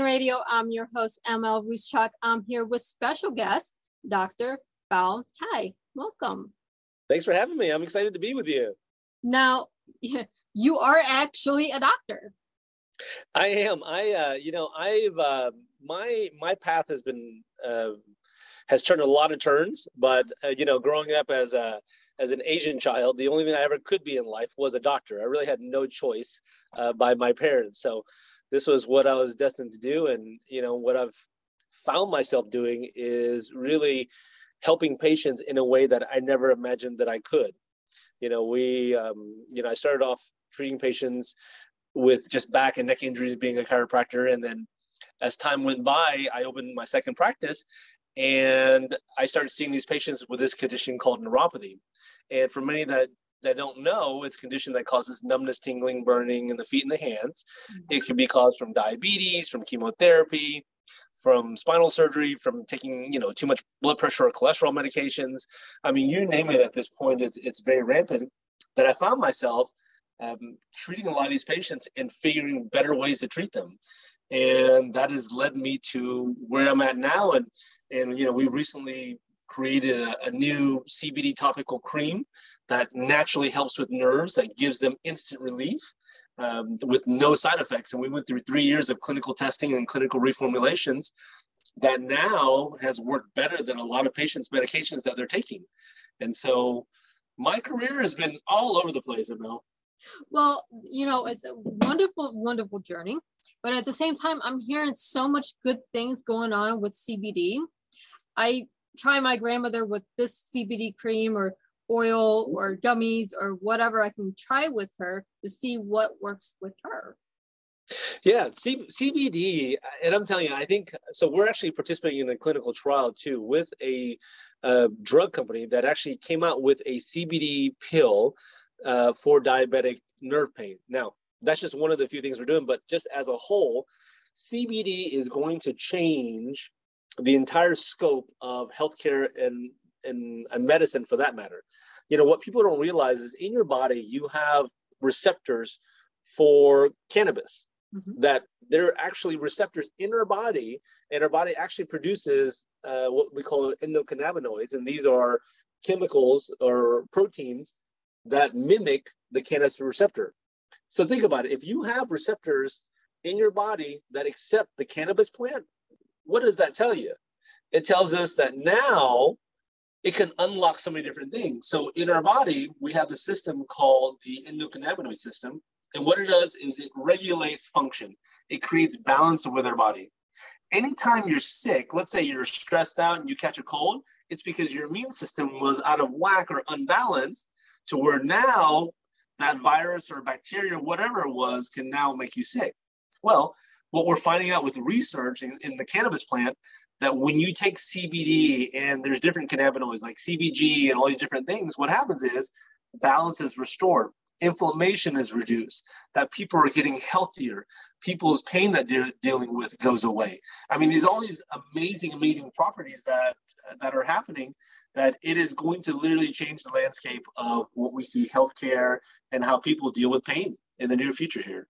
Radio. I'm your host, ML Ruscsak. I'm here with special guest, Dr. Bao Thai. Welcome. Thanks for having me. I'm excited to be with you. Now, you are actually a doctor. I am. I, uh, you know, I've uh, my my path has been uh, has turned a lot of turns, but uh, you know, growing up as a as an Asian child, the only thing I ever could be in life was a doctor. I really had no choice uh, by my parents. So this was what I was destined to do. And, you know, what I've found myself doing is really helping patients in a way that I never imagined that I could. You know, we, um, you know, I started off treating patients with just back and neck injuries being a chiropractor. And then as time went by, I opened my second practice and I started seeing these patients with this condition called neuropathy. And for many that that don't know, it's a condition that causes numbness, tingling, burning in the feet and the hands. Mm-hmm. It can be caused from diabetes, from chemotherapy, from spinal surgery, from taking you know too much blood pressure or cholesterol medications. I mean, you name it. At this point, it's it's very rampant. That I found myself um, treating a lot of these patients and figuring better ways to treat them, and that has led me to where I'm at now. And and you know, we recently created a, a, new CBD topical cream that naturally helps with nerves, that gives them instant relief um, with no side effects. And we went through three years of clinical testing and clinical reformulations that now has worked better than a lot of patients' medications that they're taking. And so my career has been all over the place, ML. Well, you know, it's a wonderful, wonderful journey. But at the same time, I'm hearing so much good things going on with CBD. I try my grandmother with this CBD cream or oil or gummies or whatever I can try with her to see what works with her. Yeah, C- CBD, and I'm telling you, I think so. We're actually participating in a clinical trial too with a, drug company that actually came out with a CBD pill uh, for diabetic nerve pain. Now, that's just one of the few things we're doing, but just as a whole, CBD is going to change the entire scope of healthcare and, and, and medicine for that matter. You know, what people don't realize is in your body, you have receptors for cannabis mm-hmm. that there are actually receptors in our body and our body actually produces uh, what we call endocannabinoids and these are chemicals or proteins that mimic the cannabis receptor so think about it if you have receptors in your body that accept the cannabis plant what does that tell you? It tells us that now it can unlock so many different things. So in our body, we have the system called the endocannabinoid system. And what it does is it regulates function. It creates balance with our body. Anytime you're sick, let's say you're stressed out and you catch a cold, it's because your immune system was out of whack or unbalanced to where now that virus or bacteria whatever it was can now make you sick. Well, what we're finding out with research in, in the cannabis plant that when you take CBD and there's different cannabinoids like CBG and all these different things, what happens is balance is restored, inflammation is reduced, that people are getting healthier, people's pain that they're dealing with goes away. I mean, there's all these amazing, amazing properties that that are happening that it is going to literally change the landscape of what we see healthcare and how people deal with pain in the near future here.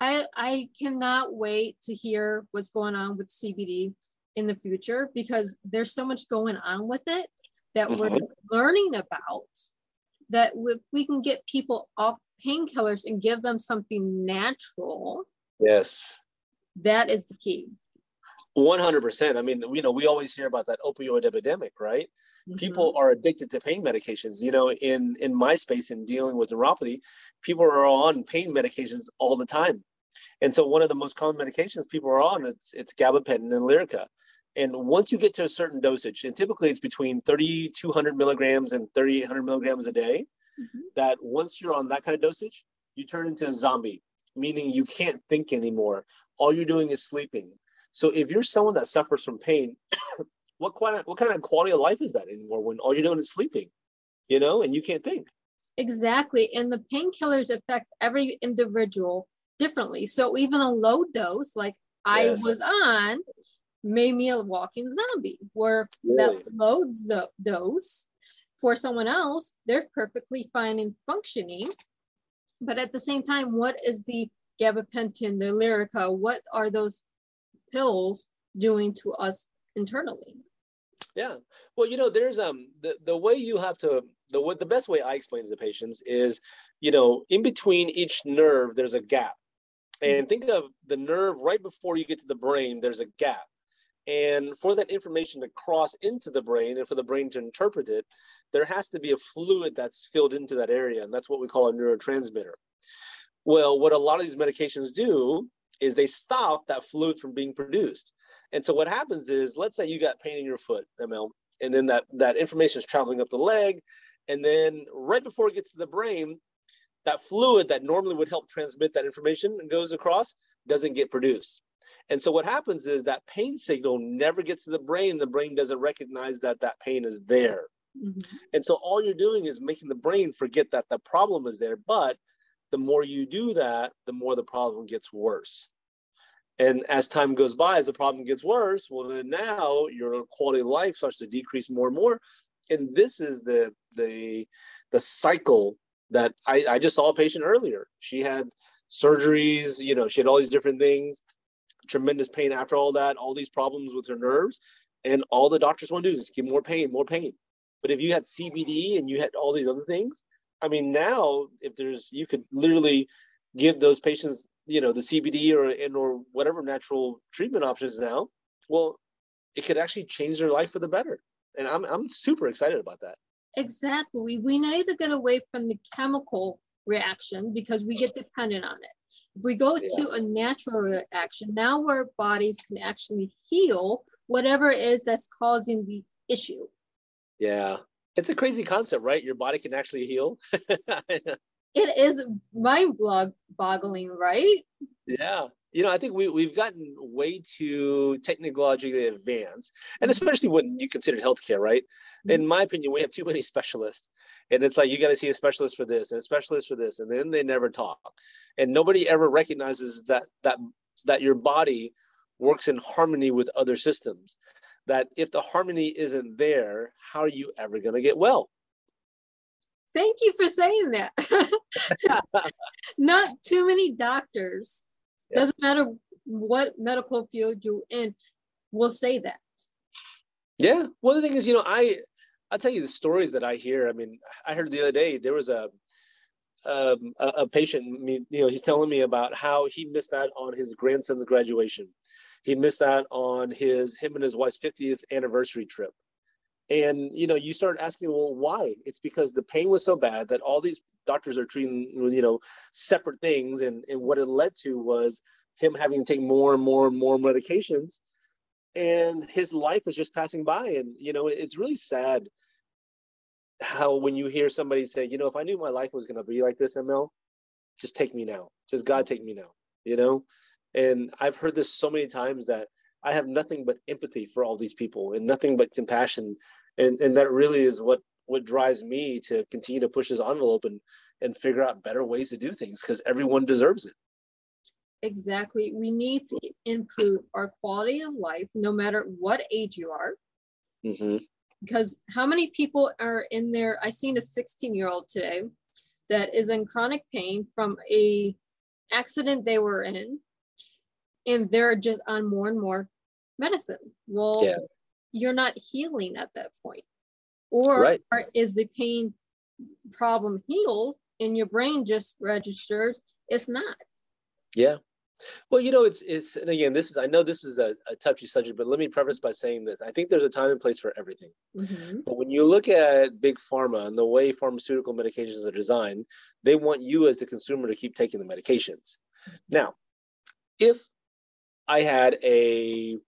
I I cannot wait to hear what's going on with CBD in the future because there's so much going on with it that mm-hmm. we're learning about that if we can get people off painkillers and give them something natural. Yes. That is the key. 100% i mean you know we always hear about that opioid epidemic right? Mm-hmm. people are addicted to pain medications. You know in in my space in dealing with neuropathy people are on pain medications all the time. And so one of the most common medications people are on it's it's gabapentin and lyrica and once you get to a certain dosage and typically it's between 3200 milligrams and 3800 milligrams a day mm-hmm. that once you're on that kind of dosage you turn into a zombie meaning you can't think anymore. All you're doing is sleeping. So if you're someone that suffers from pain what kind of what kind of quality of life is that anymore when all you're doing is sleeping you know and you can't think? Exactly. And the painkillers affect every individual differently. So even a low dose like yes. i was on made me a walking zombie where really? that low do- dose for someone else they're perfectly fine and functioning but at the same time what is the gabapentin the lyrica what are those pills doing to us internally. Yeah. Well, you know, there's um the, the way you have to the what the best way I explain to the patients is, you know, in between each nerve there's a gap. And think of the nerve right before you get to the brain, there's a gap. And for that information to cross into the brain and for the brain to interpret it, there has to be a fluid that's filled into that area. And that's what we call a neurotransmitter. Well, what a lot of these medications do is they stop that fluid from being produced. And so what happens is, let's say you got pain in your foot, ML, and then that, that information is traveling up the leg. And then right before it gets to the brain, that fluid that normally would help transmit that information and goes across doesn't get produced. And so what happens is that pain signal never gets to the brain. The brain doesn't recognize that that pain is there. Mm-hmm. And so all you're doing is making the brain forget that the problem is there. But the more you do that, the more the problem gets worse. And as time goes by, as the problem gets worse, well, then now your quality of life starts to decrease more and more. And this is the the the cycle that I, I just saw a patient earlier. She had surgeries, you know, she had all these different things, tremendous pain after all that, all these problems with her nerves. And all the doctors want to do is give more pain, more pain. But if you had CBD and you had all these other things, I mean, now if there's, you could literally give those patients, you know, the CBD or and or whatever natural treatment options now. Well, it could actually change their life for the better, and I'm I'm super excited about that. Exactly. We, we need to get away from the chemical reaction because we get dependent on it. If we go yeah. to a natural reaction, now our bodies can actually heal whatever it is that's causing the issue. Yeah. It's a crazy concept, right? Your body can actually heal. it is mind boggling, right? Yeah you know, I think we, we've gotten way too technologically advanced, and mm-hmm. especially when you consider healthcare, right? Mm-hmm. In my opinion, we have too many specialists. And it's like you got to see a specialist for this and a specialist for this, and then they never talk. And nobody ever recognizes that that that your body works in harmony with other systems. That if the harmony isn't there, how are you ever going to get well? Thank you for saying that. Not too many doctors yeah. Doesn't matter what medical field you're in, will say that. Yeah. Well, the thing is, you know, I I'll tell you the stories that I hear. I mean, I heard the other day there was a um, a, a patient. You know, he's telling me about how he missed out on his grandson's graduation. He missed out on his him and his wife's 50th anniversary trip. And you know, you start asking, well, why? It's because the pain was so bad that all these doctors are treating, you know, separate things, and and what it led to was him having to take more and more and more medications, and his life was just passing by. And you know, it's really sad how when you hear somebody say, you know, if I knew my life was going to be like this, ML, just take me now. Just God take me now. You know, and I've heard this so many times that I have nothing but empathy for all these people and nothing but compassion. And, and that really is what, what drives me to continue to push this envelope and, and figure out better ways to do things because everyone deserves it. Exactly. We need to improve our quality of life no matter what age you are. Mm-hmm. Because how many people are in there? I seen a 16 year old today that is in chronic pain from a accident they were in and they're just on more and more medicine. Well, yeah. you're not healing at that point. Or right. is the pain problem healed and your brain just registers it's not? Yeah. Well, you know, it's it's and again, this is I know this is a, a touchy subject, but let me preface by saying this. I think there's a time and place for everything. Mm-hmm. But when you look at big pharma and the way pharmaceutical medications are designed, they want you as the consumer to keep taking the medications. Mm-hmm. Now, if I had a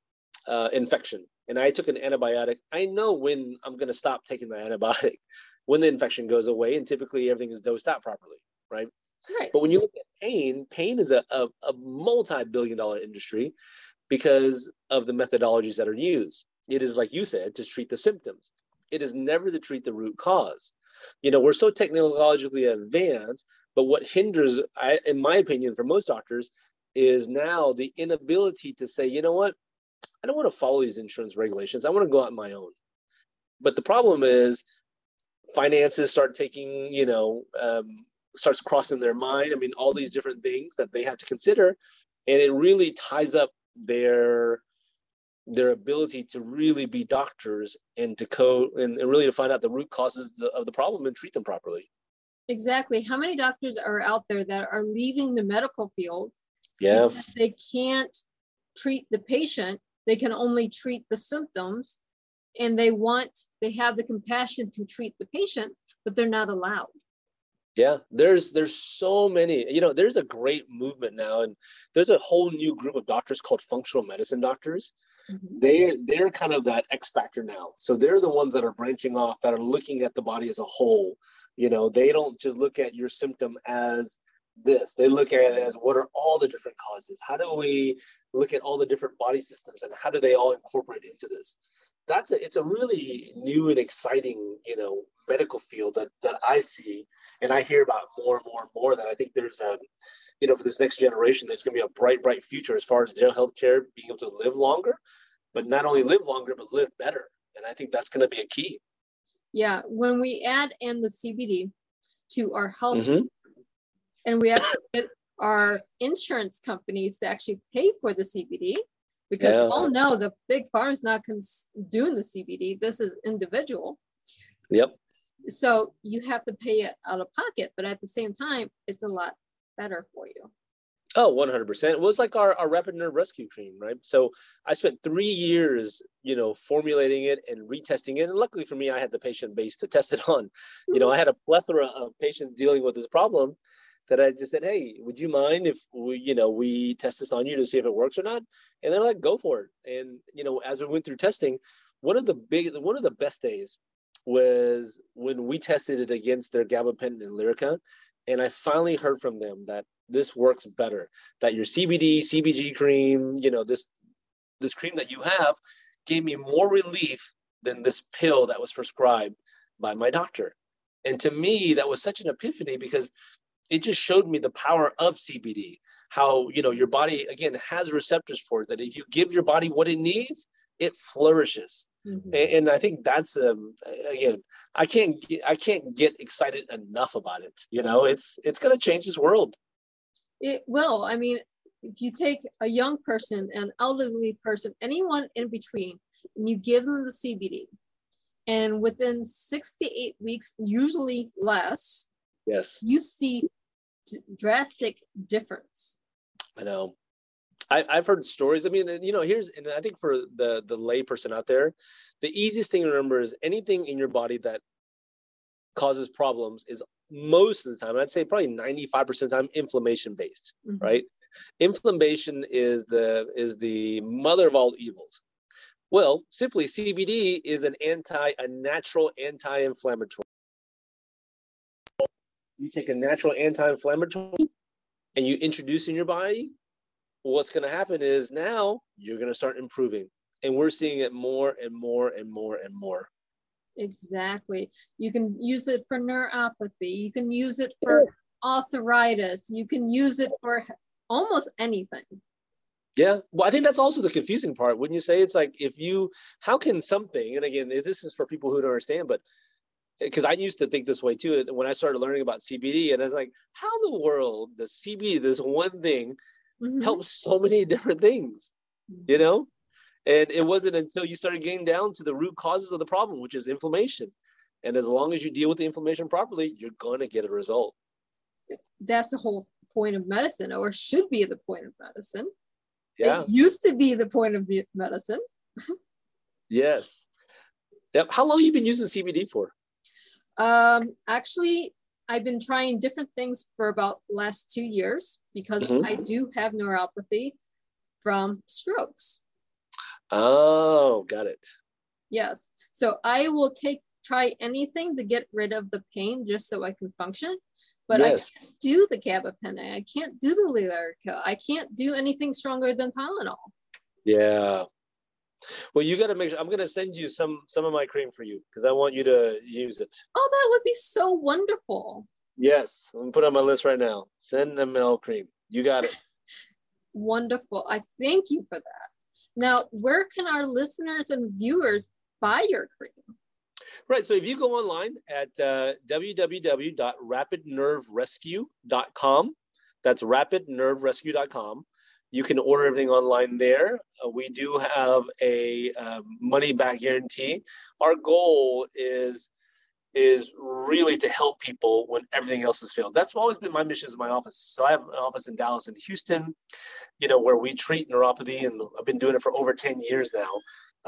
uh, infection and I took an antibiotic, I know when I'm going to stop taking the antibiotic, when the infection goes away, and typically everything is dosed out properly, right? Right. But when you look at pain, pain is a, a, a multi-billion dollar industry because of the methodologies that are used. It is, like you said, to treat the symptoms. It is never to treat the root cause. You know, we're so technologically advanced, but what hinders, I, in my opinion, for most doctors, is now the inability to say, you know what, I don't want to follow these insurance regulations. I want to go out on my own. But the problem is finances start taking, you know, um, starts crossing their mind. I mean, all these different things that they have to consider. And it really ties up their their ability to really be doctors and to code and, and really to find out the root causes of the problem and treat them properly. Exactly. How many doctors are out there that are leaving the medical field? Yeah. They can't treat the patient. They can only treat the symptoms and they want, they have the compassion to treat the patient, but they're not allowed. Yeah, there's there's so many. You know, there's a great movement now, and there's a whole new group of doctors called functional medicine doctors. Mm-hmm. They they're kind of that X factor now. So they're the ones that are branching off, that are looking at the body as a whole. You know, they don't just look at your symptom as this. They look at it as what are all the different causes? How do we look at all the different body systems and how do they all incorporate into this? That's a it's a really new and exciting, you know, medical field that that I see and I hear about more and more and more that I think there's a, you know, for this next generation, there's going to be a bright, bright future as far as their healthcare being able to live longer, but not only live longer, but live better. And I think that's going to be a key. Yeah. When we add in the CBD to our health, mm-hmm. And we actually get our insurance companies to actually pay for the CBD, because yeah. we all know the big farm is not cons- doing the CBD. This is individual. Yep so you have to pay it out of pocket, but at the same time, it's a lot better for you. Oh, 100%. It was like our, our rapid nerve rescue cream, right? So I spent three years, you know, formulating it and retesting it. And luckily for me, I had the patient base to test it on. You know, mm-hmm. I had a plethora of patients dealing with this problem that I just said, hey, would you mind if we, you know, we test this on you to see if it works or not? And they're like, go for it. And, you know, as we went through testing, one of the big, one of the best days was when we tested it against their gabapentin and Lyrica, and I finally heard from them that this works better. That your CBD, CBG cream, you know, this this cream that you have gave me more relief than this pill that was prescribed by my doctor. And to me, that was such an epiphany because it just showed me the power of CBD. How you know your body again has receptors for it. That if you give your body what it needs, it flourishes. Mm-hmm. And, and, I think that's um, again, I can't get, I can't get excited enough about it. You know, it's it's going to change this world. It will. I mean, if you take a young person, an elderly person, anyone in between, and you give them the CBD, and within six to eight weeks, usually less, yes, you see drastic difference. I know. I, have heard stories. I mean, you know, here's, and I think for the the layperson out there, the easiest thing to remember is anything in your body that causes problems is most of the time, I'd say probably 95% of the time, inflammation based, mm-hmm. right? Inflammation is the is the mother of all evils. Well, simply CBD is an anti, a natural anti-inflammatory. You take a natural anti-inflammatory and you introduce in your body, what's going to happen is now you're going to start improving. And we're seeing it more and more and more and more. Exactly. You can use it for neuropathy. You can use it for arthritis. You can use it for almost anything. Yeah. Well i think that's also the confusing part wouldn't you say? It's like if you how can something and again this is for people who don't understand but because I used to think this way too when I started learning about CBD, and I was like, how in the world does CBD, this one thing, mm-hmm. helps so many different things, you mm-hmm. know? And it wasn't until you started getting down to the root causes of the problem, which is inflammation. And as long as you deal with the inflammation properly, you're going to get a result. That's the whole point of medicine, or should be the point of medicine. Yeah. It used to be the point of medicine. yes. Yep. How long have you been using CBD for? Um, actually, I've been trying different things for about last two years because mm-hmm. I do have neuropathy from strokes. Oh, got it. Yes. So I will take try anything to get rid of the pain just so I can function. But yes. I can't do the gabapentin. I can't do the Lyrica. I can't do anything stronger than Tylenol. Yeah. Well, you got to make sure. I'm going to send you some some of my cream for you because I want you to use it. Oh, that would be so wonderful. Yes, I'm put on my list right now. Send ML cream. You got it. wonderful. I thank you for that. Now, where can our listeners and viewers buy your cream? Right. So if you go online at uh, www.rapidnerverescue.com, that's rapidnerverescue.com you can order everything online there. Uh, we do have a um, money back guarantee. Our goal is is really to help people when everything else has failed. That's always been my mission in my office. So I have an office in Dallas and Houston, you know, where we treat neuropathy, and I've been doing it for over 10 years now,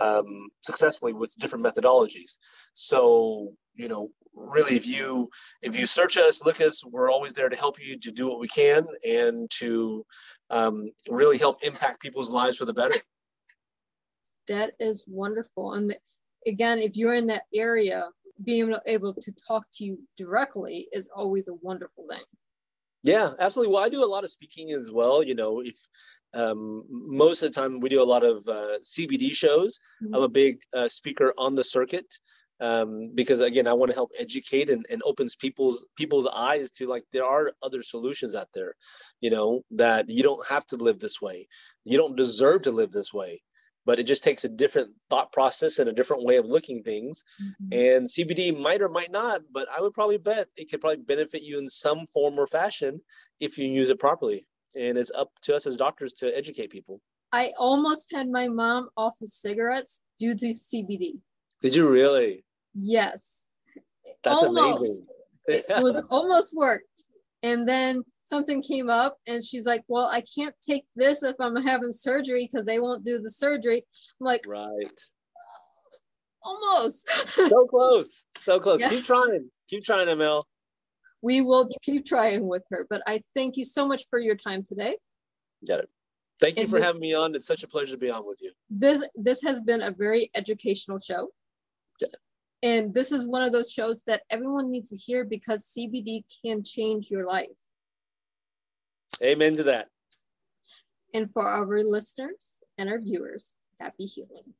um, successfully with different methodologies. So, you know, really if you if you search us, look us, we're always there to help you to do what we can and to um, really help impact people's lives for the better. That is wonderful. And again, if you're in that area, being able to talk to you directly is always a wonderful thing. Yeah, absolutely. Well, I do a lot of speaking as well. You know, if um, most of the time we do a lot of uh, CBD shows. Mm-hmm. I'm a big uh, speaker on the circuit um, because again, I want to help educate and, and opens people's people's eyes to like there are other solutions out there. You know that you don't have to live this way. You don't deserve to live this way but it just takes a different thought process and a different way of looking things. Mm-hmm. And CBD might or might not, but I would probably bet it could probably benefit you in some form or fashion if you use it properly. And it's up to us as doctors to educate people. I almost had my mom off of cigarettes due to CBD. Did you really? Yes. That's almost. amazing. it was almost worked. And then something came up and she's like, Well, I can't take this if I'm having surgery because they won't do the surgery. I'm like, Right. Almost. so close. So close. Keep trying. Keep trying, ML. We will keep trying with her. But I thank you so much for your time today. Got it. Thank you and for this, having me on. It's such a pleasure to be on with you. This this has been a very educational show. It. And this is one of those shows that everyone needs to hear because CBD can change your life. Amen to that. And for our listeners and our viewers, happy healing.